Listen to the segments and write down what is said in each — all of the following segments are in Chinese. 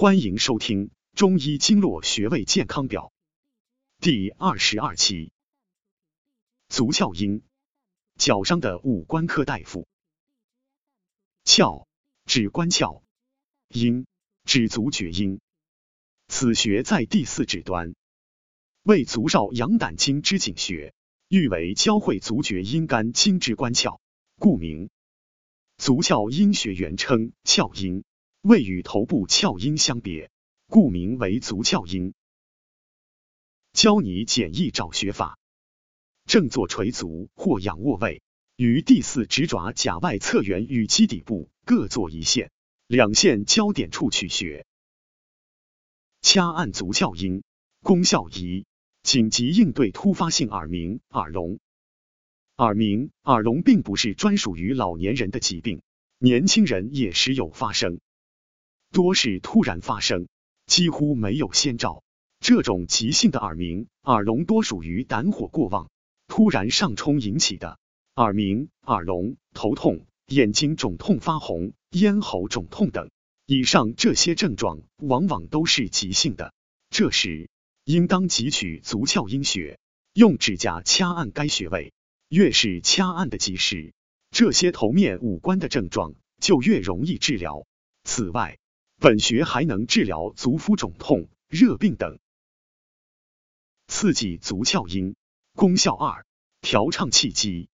欢迎收听《中医经络穴位健康表》第二十二期。足窍阴，脚伤的五官科大夫。窍指关窍，阴指足厥阴。此穴在第四指端，为足少阳胆经之井穴，誉为交汇足厥阴肝经之关窍，故名。足窍阴穴原称窍阴。位与头部窍阴相别，故名为足窍阴。教你简易找穴法：正坐垂足或仰卧位，于第四指爪甲外侧缘与基底部各做一线，两线交点处取穴。掐按足窍阴，功效一：紧急应对突发性耳鸣、耳聋。耳鸣、耳聋并不是专属于老年人的疾病，年轻人也时有发生。多是突然发生，几乎没有先兆。这种急性的耳鸣、耳聋多属于胆火过旺、突然上冲引起的。耳鸣、耳聋、头痛、眼睛肿痛发红、咽喉肿痛等，以上这些症状往往都是急性的。这时应当汲取足窍阴穴，用指甲掐按该穴位。越是掐按的及时，这些头面五官的症状就越容易治疗。此外，本穴还能治疗足肤肿痛、热病等。刺激足窍阴，功效二：调畅气机。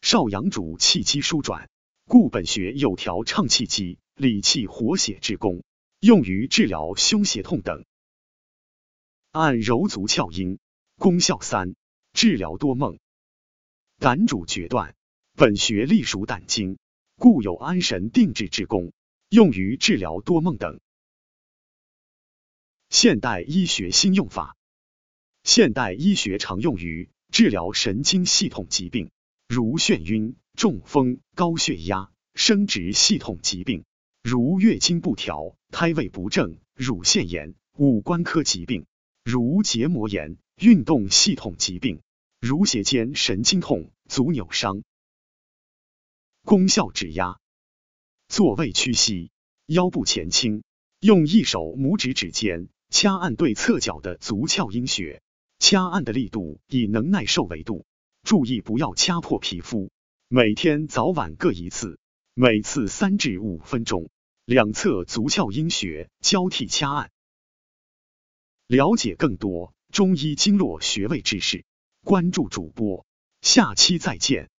少阳主气机舒转，故本穴有调畅气机、理气活血之功，用于治疗胸胁痛等。按揉足窍阴，功效三：治疗多梦。胆主决断，本穴隶属胆经，故有安神定志之功。用于治疗多梦等。现代医学新用法，现代医学常用于治疗神经系统疾病，如眩晕、中风、高血压、生殖系统疾病，如月经不调、胎位不正、乳腺炎；五官科疾病，如结膜炎；运动系统疾病，如斜肩神经痛、足扭伤。功效指压。坐位屈膝，腰部前倾，用一手拇指指尖掐按对侧脚的足窍阴穴，掐按的力度以能耐受为度，注意不要掐破皮肤。每天早晚各一次，每次三至五分钟，两侧足窍阴穴交替掐按。了解更多中医经络穴位知识，关注主播，下期再见。